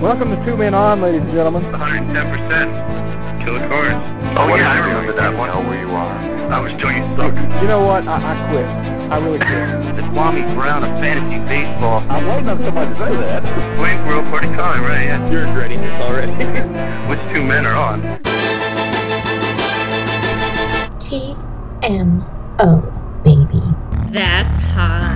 Welcome to Two Men On, ladies and gentlemen. 110%. Kill Killer Cars. Oh, What yeah, I you remember doing? that You one. know where you are. I was doing it suck. You know what? I, I quit. I really quit. the Kwame Brown of fantasy baseball. I'm waiting on somebody to say that. Waiting for a party calling, right? Yeah. You're regretting this already. Which two men are on? T M O, baby. That's hot.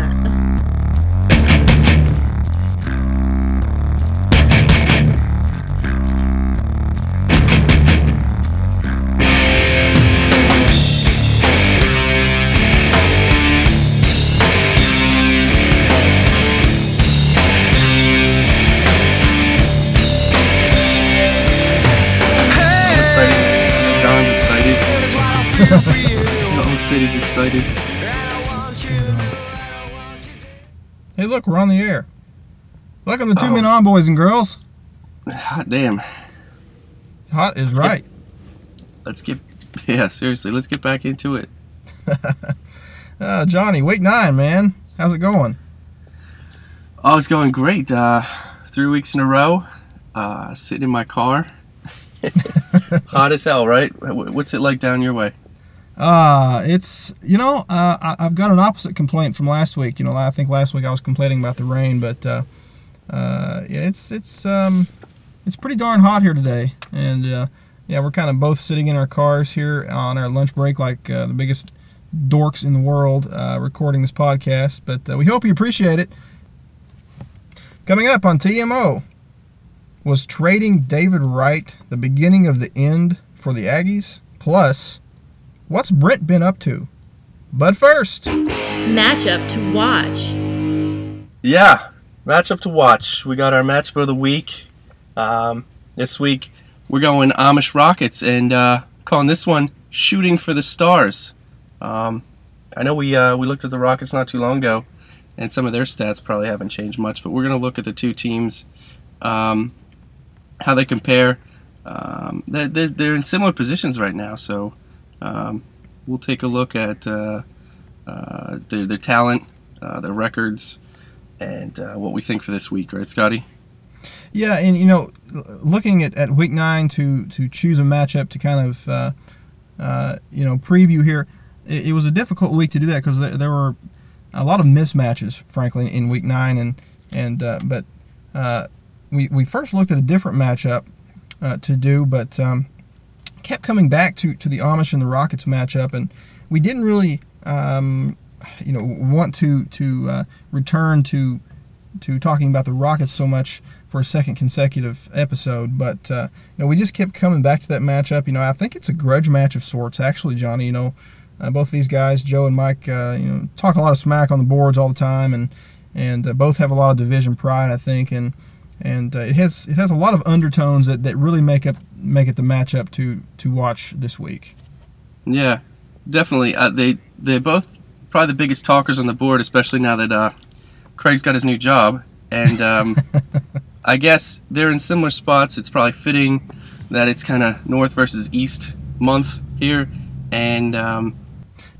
The whole city's excited. Hey, look, we're on the air. Welcome to Two Oh. Men On, boys and girls. Hot damn. Hot is Let's get- right. Let's get. Yeah, seriously, let's get back into it. Uh, Johnny, week nine, man. How's it going? Oh, it's going great. Uh, three weeks in a row. Uh, sitting in my car. Hot as hell, right? What's it like down your way? Uh, it's, you know, uh, I, I've got an opposite complaint from last week. You know, I think last week I was complaining about the rain, but uh, uh, yeah, it's it's um, it's pretty darn hot here today, and uh, yeah, we're kind of both sitting in our cars here on our lunch break, like uh, the biggest dorks in the world, uh, recording this podcast. But uh, we hope you appreciate it. Coming up on TMO, was trading David Wright the beginning of the end for the Aggies? Plus, what's Brent been up to? But first, Matchup to watch. Yeah, matchup to watch. We got our matchup of the week. Um, this week we're going Amish Rockets and uh, calling this one "Shooting for the Stars." Um, I know we uh, we looked at the Rockets not too long ago, and some of their stats probably haven't changed much. But we're gonna look at the two teams, um, how they compare. Um, they're, they're, they're in similar positions right now, so um, we'll take a look at uh, uh, their their talent, uh, their records and uh, what we think for this week, right, Scotty? yeah, and you know, looking at, at week nine to to choose a matchup to kind of uh, you know preview here, it, it was a difficult week to do that because there, there were a lot of mismatches, frankly, in week nine, and and but we we first looked at a different matchup to do, but um, kept coming back to to the Amish and the Rockets matchup, and we didn't really. Um, you know, want to to uh, return to to talking about the Rockets so much for a second consecutive episode, but uh, you know we just kept coming back to that matchup. You know, I think it's a grudge match of sorts, actually, Johnny. You know, uh, both these guys, Joe and Mike, uh, you know, talk a lot of smack on the boards all the time, and and uh, both have a lot of division pride, I think, and and uh, it has it has a lot of undertones that, that really make up make it the matchup to to watch this week. Yeah, definitely. Uh, they they're both probably the biggest talkers on the board, especially now that uh, Craig's got his new job, and um, I guess they're in similar spots. It's probably fitting that it's kind of North versus East month here, and um,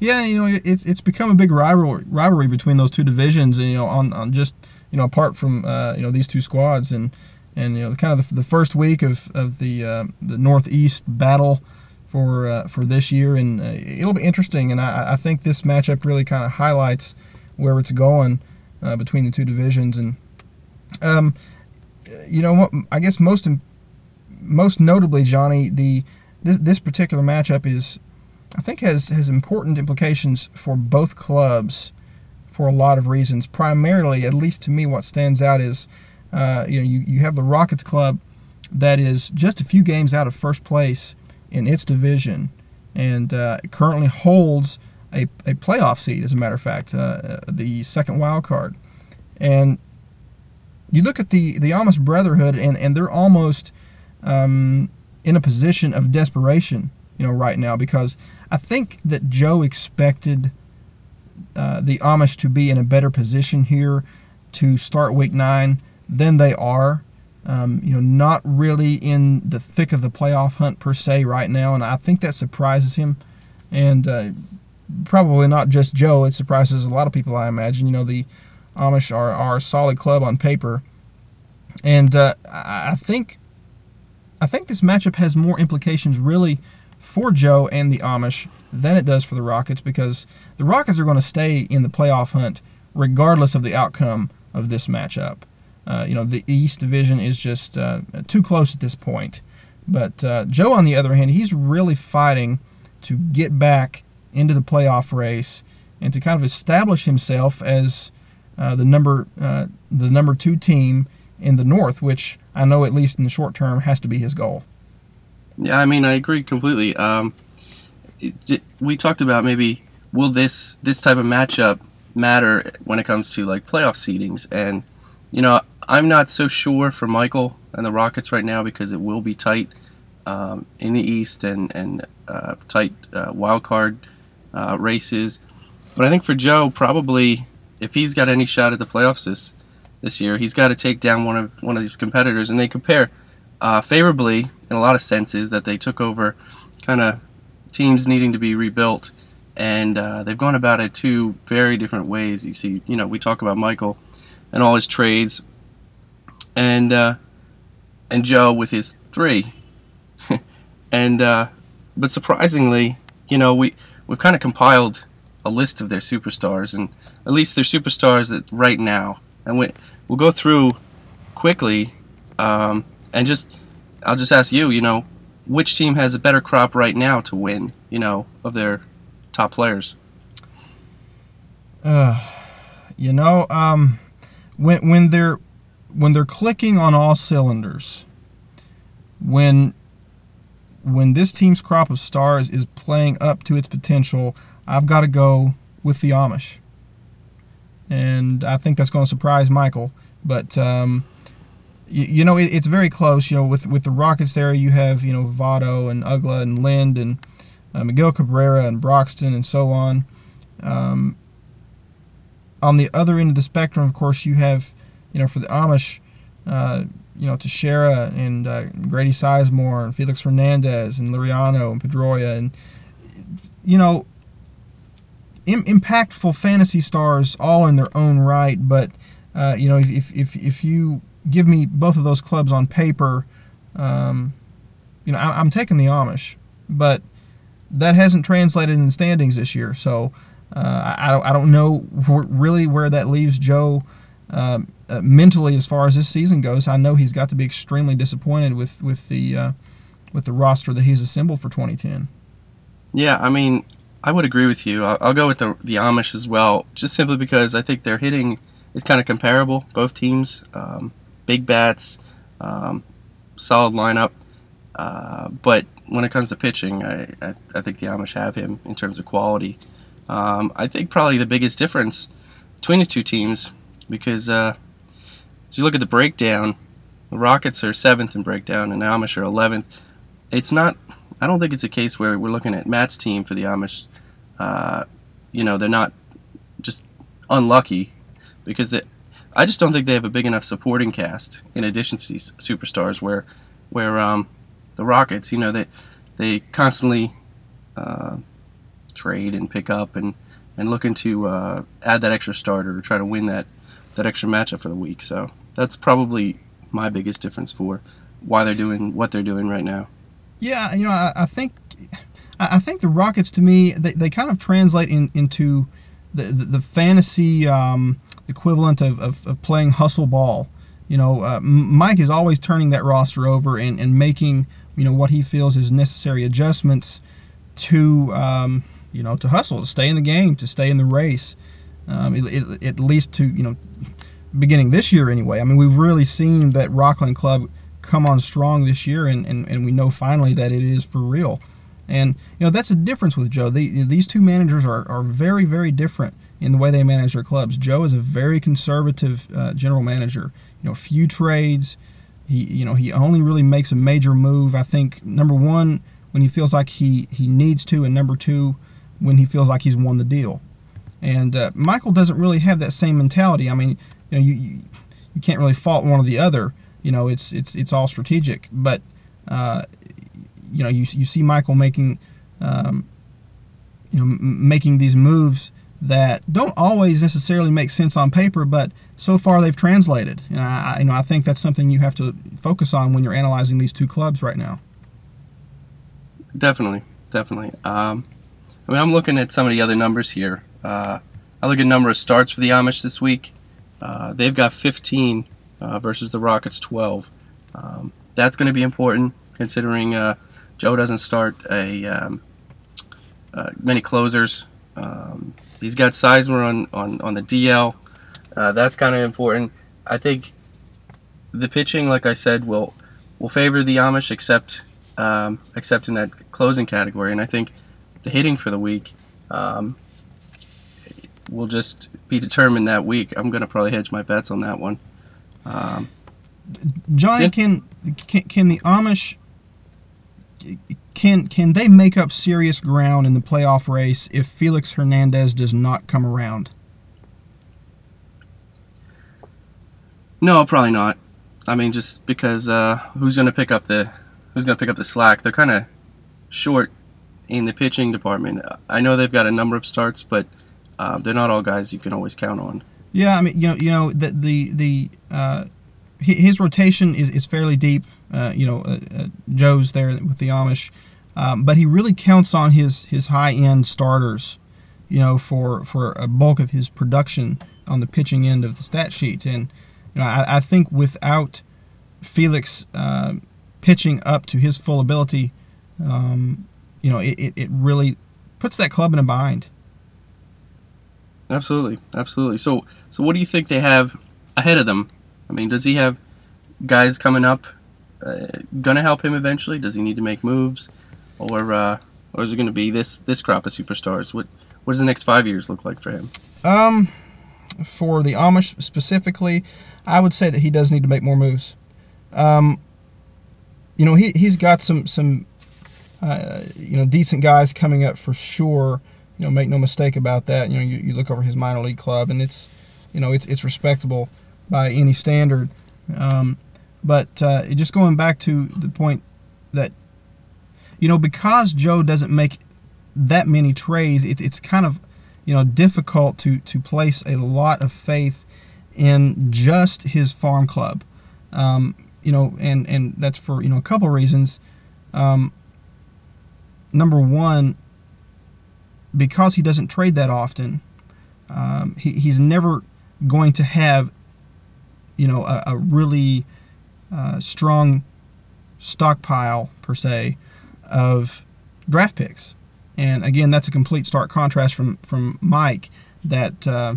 Yeah, you know, it's it's become a big rivalry rivalry between those two divisions, and you know, on, on just you know, apart from uh, you know these two squads, and and you know, kind of the, the first week of of the uh, the Northeast battle for uh, for this year, and uh, it'll be interesting, and I, I think this matchup really kind of highlights where it's going uh, between the two divisions, and um, you know, I guess most most notably, Johnny, the this this particular matchup is I think has has important implications for both clubs for a lot of reasons. Primarily, at least to me, what stands out is uh, you know you, you have the Rockets club that is just a few games out of first place in its division and uh, currently holds a, a playoff seed. As a matter of fact, uh, the second wild card, and you look at the the Amish Brotherhood and and they're almost um, in a position of desperation, you know, right now because I think that Joe expected uh, the Amish to be in a better position here to start Week Nine than they are. Um, you know, not really in the thick of the playoff hunt per se right now, and I think that surprises him, and uh, probably not just Joe. It surprises a lot of people, I imagine. You know, the Amish are, are a solid club on paper, And uh, I I think I think this matchup has more implications really for Joe and the Amish than it does for the Rockets because the Rockets are going to stay in the playoff hunt regardless of the outcome of this matchup. Uh, you know, the East Division is just uh, too close at this point. But uh, Joe, on the other hand, he's really fighting to get back into the playoff race and to kind of establish himself as uh, the number uh, the number two team in the North, which I know at least in the short term has to be his goal. Yeah, I mean, I agree completely. Um, we talked about maybe will this this type of matchup matter when it comes to like playoff seedings, and you know, I'm not so sure for Michael and the Rockets right now because it will be tight um, in the East and and uh, tight uh, wild card uh, races. But I think for Joe, probably if he's got any shot at the playoffs this this year, he's got to take down one of one of these competitors, and they compare uh, favorably in a lot of senses that they took over kind of teams needing to be rebuilt, and uh, they've gone about it two very different ways. You see, you know, we talk about Michael and all his trades, and uh, and Joe with his three, and uh, but surprisingly, you know, we we've kind of compiled a list of their superstars, and at least their superstars that right now, and we we'll go through quickly, um, and just I'll just ask you, you know, which team has a better crop right now to win, you know, of their top players? Uh, you know, um, when when they're when they're clicking on all cylinders, when when this team's crop of stars is playing up to its potential, I've got to go with the Amish, and I think that's going to surprise Michael. But um, you, you know, it, it's very close. You know, with with the Rockets there, you have you know Votto and Uggla and Lind and uh, Miguel Cabrera and Broxton and so on. Um, on the other end of the spectrum, of course, you have, you know, for the Amish, uh, you know, Teixeira and uh, Grady Sizemore and Felix Hernandez and Liriano and Pedroia and, you know, Im- impactful fantasy stars all in their own right. But, uh, you know, if, if, if you give me both of those clubs on paper, um, you know, I, I'm taking the Amish. But that hasn't translated in the standings this year. So uh, I, I don't, know really where that leaves Joe um, uh, mentally as far as this season goes. I know he's got to be extremely disappointed with with the uh, with the roster that he's assembled for 2010. Yeah, I mean, I would agree with you. I'll, I'll go with the the Amish as well, just simply because I think their hitting is kind of comparable. Both teams, um, big bats, um, solid lineup, uh, but when it comes to pitching, I, I, I think the Amish have him in terms of quality. Um, I think probably the biggest difference between the two teams, because uh, as you look at the breakdown, the Rockets are seventh in breakdown, and the Amish are eleventh. It's not. I don't think it's a case where we're looking at Matt's team for the Amish. Uh, you know, they're not just unlucky because they, I just don't think they have a big enough supporting cast in addition to these superstars. Where, where um, the Rockets, you know, they they constantly uh, trade and pick up and and looking to uh, add that extra starter to try to win that that extra matchup for the week. So that's probably my biggest difference for why they're doing what they're doing right now. Yeah, you know, I, I think I I think the Rockets to me they, they kind of translate in, into the the, the fantasy um, equivalent of, of, of playing hustle ball. You know, uh, Mike is always turning that roster over and, and making you know what he feels is necessary adjustments to um, you know to hustle, to stay in the game, to stay in the race. Um, it, it, at least to you know beginning this year anyway. I mean, we've really seen that Rockland Club come on strong this year, and, and, and we know finally that it is for real. And you know that's a difference with Joe. They, these two managers are, are very very different in the way they manage their clubs. Joe is a very conservative uh, general manager. You know, few trades. He you know he only really makes a major move. I think number one when he feels like he he needs to, and number two when he feels like he's won the deal. And uh, Michael doesn't really have that same mentality. I mean, you know, you, you you can't really fault one or the other. You know, it's it's it's all strategic. But uh, you know, you you see Michael making, um, you know, making these moves that don't always necessarily make sense on paper, but so far they've translated. And I, I- you know, I think that's something you have to focus on when you're analyzing these two clubs right now. Definitely, definitely. Um, I mean, I'm looking at some of the other numbers here. Uh, I look at number of starts for the Amish this week. Uh, they've got 15 uh, versus the Rockets 12. Um, that's going to be important considering uh, Joe doesn't start a um, uh, many closers. Um, he's got Sizemore on, on, on the DL. Uh, that's kind of important. I think the pitching, like I said, will will favor the Amish, except um, except in that closing category. And I think the hitting for the week um, will just be determined that week. I'm going to probably hedge my bets on that one. Um, Johnny, Yeah. can, can can the Amish can can they make up serious ground in the playoff race if Felix Hernandez does not come around? no, probably not. I mean, just because uh, who's going to pick up the who's going to pick up the slack? They're kind of short in the pitching department. I know they've got a number of starts, but uh, they're not all guys you can always count on. Yeah, I mean, you know, you know the the the uh, his rotation is, is fairly deep. Uh, you know, uh, uh, Joe's there with the Amish, um, but he really counts on his his high end starters. You know, for for a bulk of his production on the pitching end of the stat sheet, and you know, I, I think without Felix uh, pitching up to his full ability, um, you know, it, it, it really puts that club in a bind. Absolutely, absolutely. So, so what do you think they have ahead of them? I mean, does he have guys coming up uh, gonna help him eventually? Does he need to make moves, or uh, or is it gonna be this this crop of superstars? What what does the next five years look like for him? Um, for the Amish specifically, I would say that he does need to make more moves. Um, you know, he he's got some some uh, you know decent guys coming up for sure. You know, make no mistake about that. You know, you, you look over his minor league club, and it's you know it's it's respectable by any standard. Um, but uh, just going back to the point that you know because Joe doesn't make that many trades, it, it's kind of you know difficult to to place a lot of faith in just his farm club. Um, you know, and and that's for you know a couple of reasons. Um, number one, because he doesn't trade that often, um, he, he's never going to have you know a, a really uh, strong stockpile per se of draft picks. And again, that's a complete stark contrast from from Mike. That uh,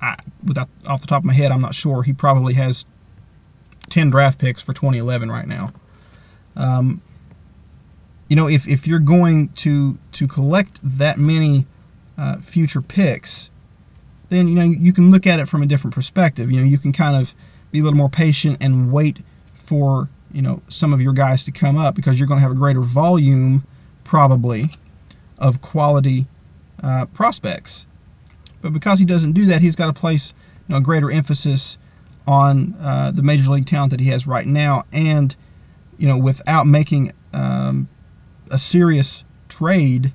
I, without off the top of my head, I'm not sure. He probably has ten draft picks for 2011 right now. Um, you know, if, if you're going to to collect that many uh, future picks, then you know you can look at it from a different perspective. You know, you can kind of be a little more patient and wait for you know some of your guys to come up because you're going to have a greater volume probably of quality uh, prospects. But because he doesn't do that, he's got to place you know greater emphasis on uh, the major league talent that he has right now, and you know without making um, a serious trade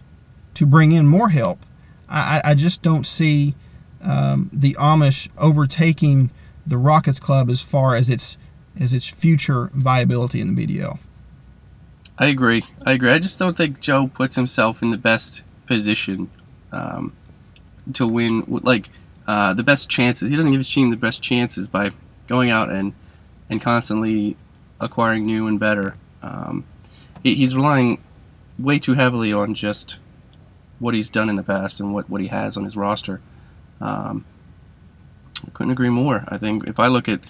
to bring in more help, I, I- I just don't see um, the Amish overtaking the Rockets club as far as its as its future viability in the BDL. I agree. I agree. I just don't think Joe puts himself in the best position um, to win. Like uh, the best chances. He doesn't give his team the best chances by going out and and constantly acquiring new and better. Um, he, he's relying way too heavily on just what he's done in the past and what, what he has on his roster. Um, I couldn't agree more. I think if I look at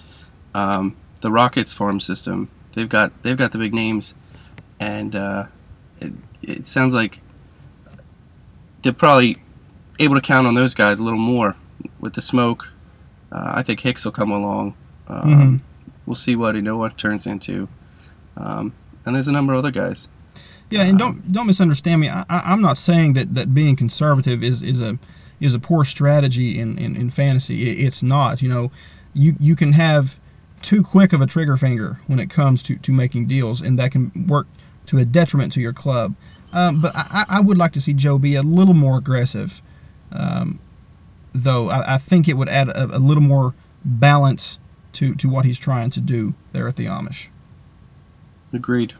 um, the Rockets farm system, they've got they've got the big names and uh, it, it sounds like they're probably able to count on those guys a little more with the smoke. Uh, I think Hicks will come along. Um, Mhm. We'll see what Inoa turns into, um, and there's a number of other guys. Yeah, and don't don't misunderstand me. I, I- I'm not saying that, that being conservative is, is a is a poor strategy in, in, in fantasy. It, it's not. You know, you you can have too quick of a trigger finger when it comes to, to making deals, and that can work to a detriment to your club. Um, but I, I would like to see Joe be a little more aggressive. Um, though. I, I think it would add a, a little more balance to, to what he's trying to do there at the Amish. Agreed.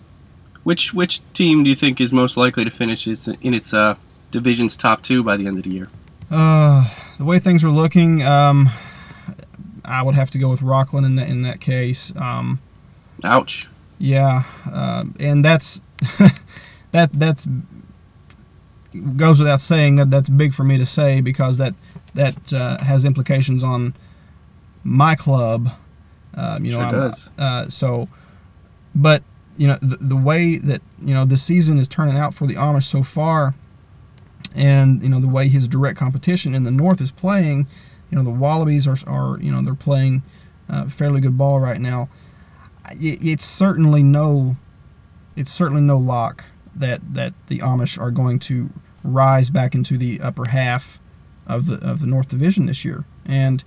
Which which team do you think is most likely to finish in its uh, division's top two by the end of the year? Uh, the way things are looking, um, I would have to go with Rockland in that, in that case. Um, Ouch. yeah, uh, and that's that that's goes without saying that that's big for me to say because that that uh, has implications on my club. Um, you know, Sure does. Uh, so, but you know the, the way that you know the season is turning out for the Amish so far, and you know the way his direct competition in the North is playing, you know the Wallabies are, are you know they're playing uh, fairly good ball right now. It, it's certainly no, it's certainly no lock that that the Amish are going to rise back into the upper half of the of the North Division this year, and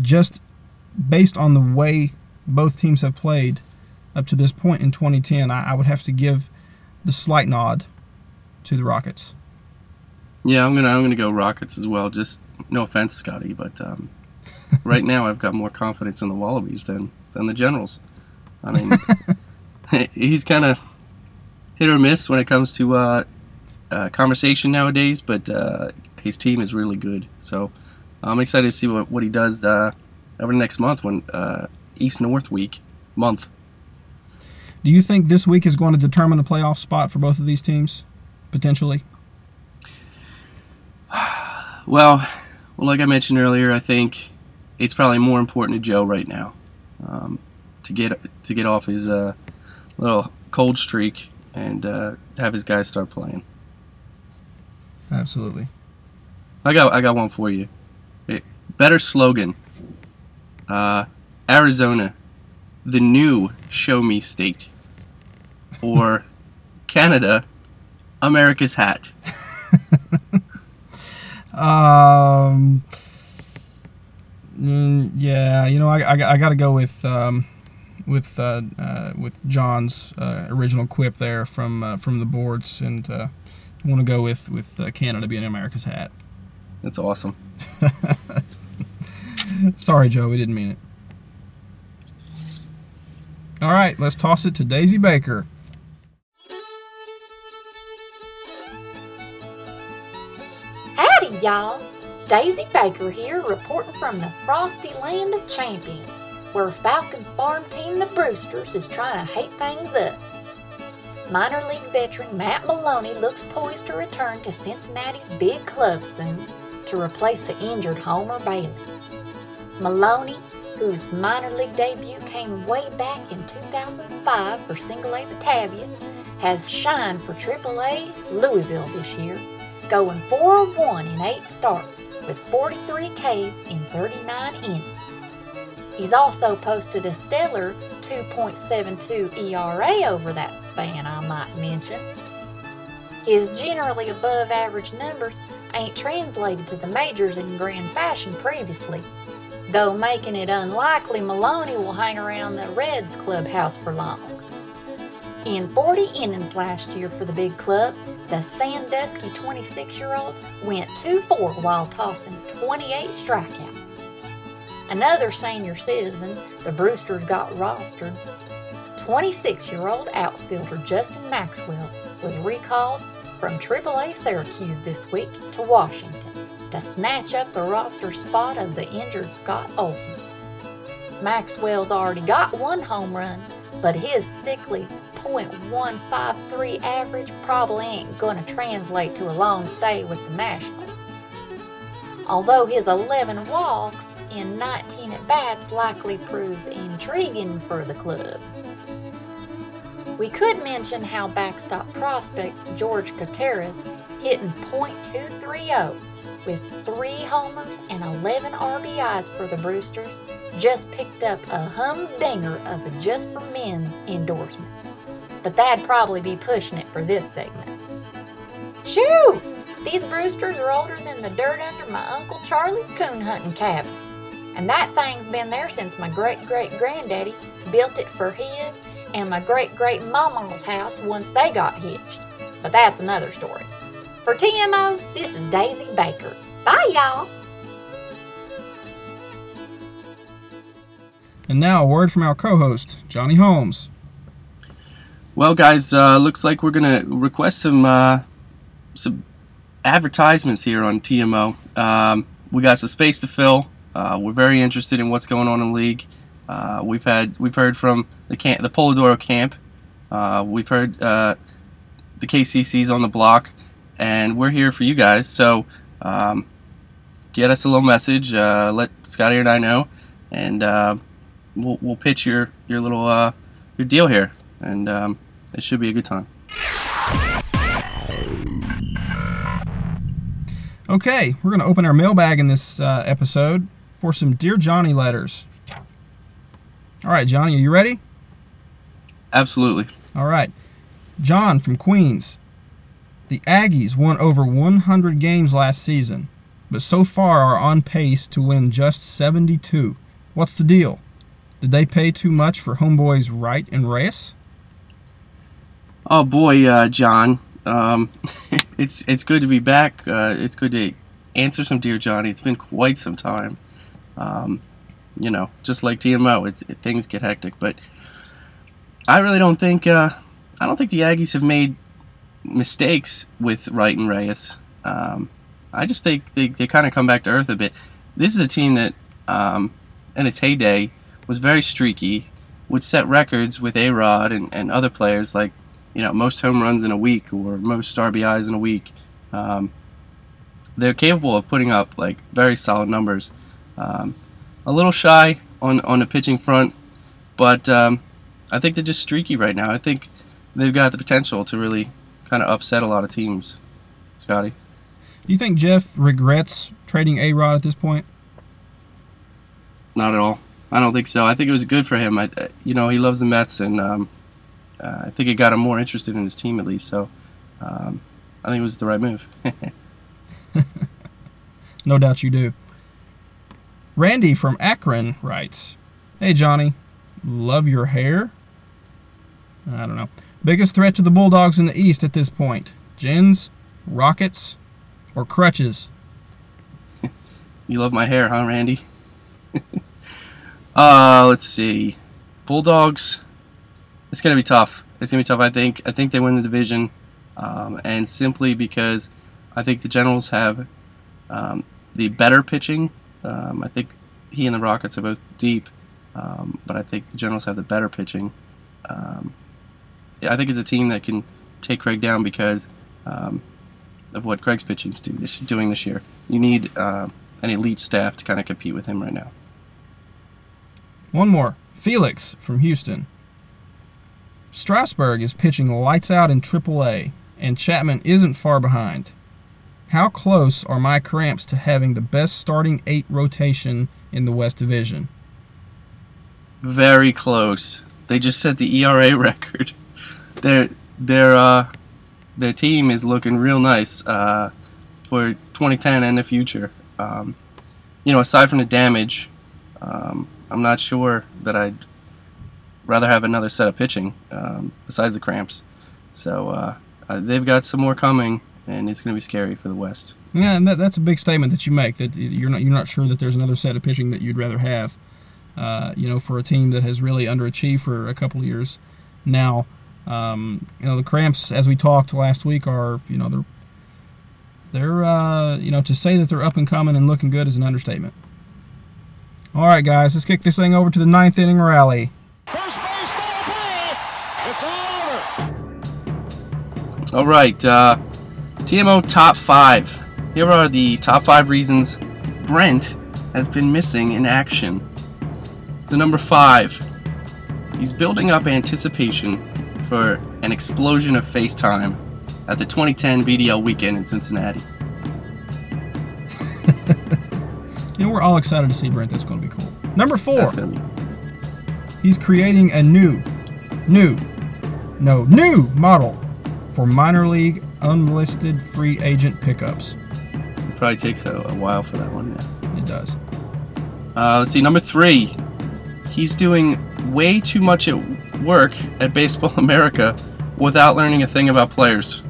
just based on the way both teams have played up to this point in 2010, I, I would have to give the slight nod to the Rockets. Yeah, I'm gonna I'm gonna go Rockets as well. Just no offense, Scotty, but um, right now I've got more confidence in the Wallabies than than the Generals. I mean, he's kind of hit or miss when it comes to uh, uh, conversation nowadays, but uh, his team is really good. So I'm excited to see what, what he does uh, over the next month when uh, East North week month. Do you think this week is going to determine the playoff spot for both of these teams, potentially? Well, well, like I mentioned earlier, I think it's probably more important to Joe right now um, to get to get off his uh, little cold streak and uh, have his guys start playing. Absolutely. I got I got one for you. Eh, better slogan. Uh, Arizona, the new show me state, or Canada, America's hat. Um. mm, Yeah, you know, I, I, I got to go with um, with uh, uh, with John's uh, original quip there from uh, from the boards, and uh, I want to go with with uh, Canada being America's hat. That's awesome. Sorry, Joe, we didn't mean it. All right, let's toss it to Daisy Baker. Y'all. Daisy Baker here, reporting from the frosty land of champions, where Falcons farm team the Brewsters is trying to hate things up. Minor league veteran Matt Maloney looks poised to return to Cincinnati's big club soon to replace the injured Homer Bailey. Maloney, whose minor league debut came way back in 2005 for Single A Batavia, has shined for AAA Louisville this year going 4 1 in 8 starts with 43 Ks in 39 innings. He's also posted a stellar 2.72 ERA over that span, I might mention. His generally above average numbers ain't translated to the majors in grand fashion previously, though making it unlikely Maloney will hang around the Reds clubhouse for long. In 40 innings last year for the big club, the Sandusky 26 year old went 2 4 while tossing 28 strikeouts. Another senior citizen the Brewsters got rostered, 26 year old outfielder Justin Maxwell, was recalled from AAA Syracuse this week to Washington to snatch up the roster spot of the injured Scott Olsen. Maxwell's already got one home run, but his sickly .153 average probably ain't going to translate to a long stay with the Nationals. Although his 11 walks in 19 at bats likely proves intriguing for the club. We could mention how backstop prospect George Gutierrez hitting .230 with three homers and 11 RBIs for the Brewsters just picked up a humdinger of a Just for Men endorsement but that'd probably be pushing it for this segment. Shoo! These Brewsters are older than the dirt under my Uncle Charlie's coon hunting cabin. And that thing's been there since my great great granddaddy built it for his and my great great mama's house once they got hitched. But that's another story. For TMO, this is Daisy Baker. Bye, y'all. And now, a word from our co host, Johnny Holmes. Well, guys, uh, looks like we're gonna request some uh, some advertisements here on TMO. Um, we got some space to fill. Uh, we're very interested in what's going on in the league. Uh, we've had we've heard from the camp, the Polidoro camp. Uh, we've heard uh, the KCC's on the block, and we're here for you guys. So um, get us a little message. Let Scotty and I know, and we'll, we'll pitch your your little your deal here, and um, it should be a good time. Okay, we're going to open our mailbag in this uh, episode for some Dear Johnny letters. All right, Johnny, are you ready? Absolutely. All right. John from Queens. The Aggies won over 100 games last season, but so far are on pace to win just 72. What's the deal? Did they pay too much for homeboys Wright and Reyes? Oh boy, uh, John. Um, it's it's good to be back. Uh, it's good to answer some dear Johnny. It's been quite some time. Um, you know, just like TMO, it's, it, things get hectic. But I really don't think uh, I don't think the Aggies have made mistakes with Wright and Reyes. Um, I just think they, they kind of come back to earth a bit. This is a team that, um, in its heyday, was very streaky, would set records with A Rod and, and other players like you know most home runs in a week or most RBIs in a week. Um, they're capable of putting up like very solid numbers. Um, a little shy on on the pitching front, but um, I think they're just streaky right now. I think they've got the potential to really kind of upset a lot of teams. Scotty, Do you think Jeff regrets trading A Rod at this point? not at all. I don't think so. I think it was good for him. I, you know, he loves the Mets, and um, uh, I think it got him more interested in his team at least. So, um, I think it was the right move. No doubt you do. Randy from Akron writes Hey Johnny, love your hair? I don't know. Biggest threat to the Bulldogs in the East at this point Gins, Rockets, or Crutches? You love my hair, huh, Randy? uh, let's see. Bulldogs. It's gonna be tough. It's gonna be tough. I think. I think they win the division, um, and simply because I think the Generals have um, the better pitching. Um, I think he and the Rockets are both deep, um, but I think the Generals have the better pitching. Um, yeah, I think it's a team that can take Craig down because um, of what Craig's pitching's do this, doing this year. You need uh, an elite staff to kind of compete with him right now. One more. Felix from Houston. Strasburg is pitching lights out in AAA, and Chapman isn't far behind. How close are my cramps to having the best starting eight rotation in the West Division? Very close. They just set the ERA record. Their their uh, their team is looking real nice uh, for 2010 and the future. Um, you know, aside from the damage, um, I'm not sure that I'd rather have another set of pitching um, besides the cramps. So uh, uh, they've got some more coming, and it's going to be scary for the West. Yeah, and that, that's a big statement that you make that you're not you're not sure that there's another set of pitching that you'd rather have. Uh, you know, for a team that has really underachieved for a couple of years now. Um, you know, the Cramps, as we talked last week, are you know they're they're uh, you know to say that they're up and coming and looking good is an understatement. All right, guys, let's kick this thing over to the ninth inning rally. All right, uh, TMO top five. Here are the top five reasons Brent has been missing in action. The number five, he's building up anticipation for an explosion of FaceTime at the 2010 BDL weekend in Cincinnati. You know, we're all excited to see Brent. That's going to be cool. Number four, be he's creating a new, new, no, new model for minor league unlisted free agent pickups. it probably takes a, a while for that one. Yeah. It does. Uh, let's see, number three, he's doing way too much at work at Baseball America without learning a thing about players.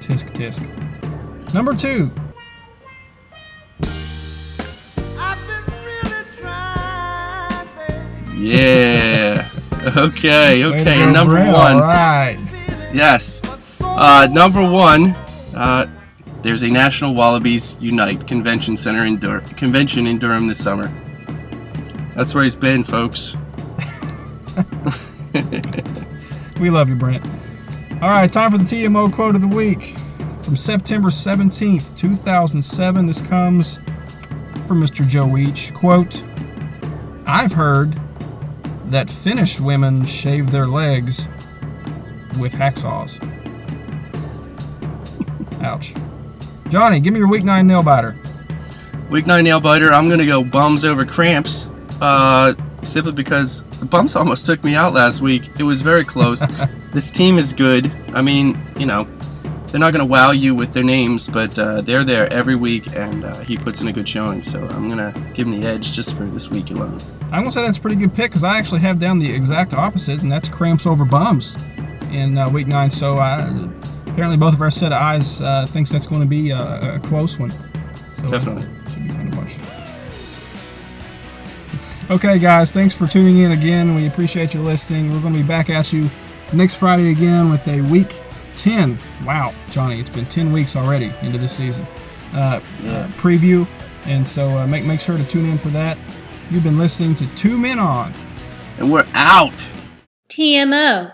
Tisk tisk. Number two, I've Yeah. Okay, okay. And number Brent. one. All right. Yes. Uh, number one, uh, there's a National Wallabies Unite convention center in Dur- convention in Durham this summer. That's where he's been, folks. We love you, Brent. All right, time for the TMO quote of the week from September 17th, 2007. This comes from Mr. Joe Weech. Quote I've heard that Finnish women shave their legs with hacksaws. Ouch. Johnny, give me your week nine nail biter. Week nine nail biter. I'm gonna go bums over cramps. Uh, simply because the bumps almost took me out last week. It was very close. this team is good. I mean, you know, they're not gonna wow you with their names, but uh, they're there every week, and uh, he puts in a good showing. So I'm gonna give him the edge just for this week alone. I'm gonna say that's a pretty good pick because I actually have down the exact opposite, and that's cramps over bums in uh, week nine. So uh, apparently, both of our set of eyes uh, thinks that's going to be a, a close one. So, Definitely. should be fun to watch. Okay, guys, thanks for tuning in again. We appreciate your listening. We're going to be back at you next Friday again with a week 10. Wow, Johnny, it's been 10 weeks already into this season. Uh, uh, preview, and so uh, make make sure to tune in for that. You've been listening to Two Men On. And we're out. TMO.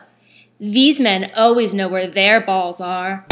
These men always know where their balls are.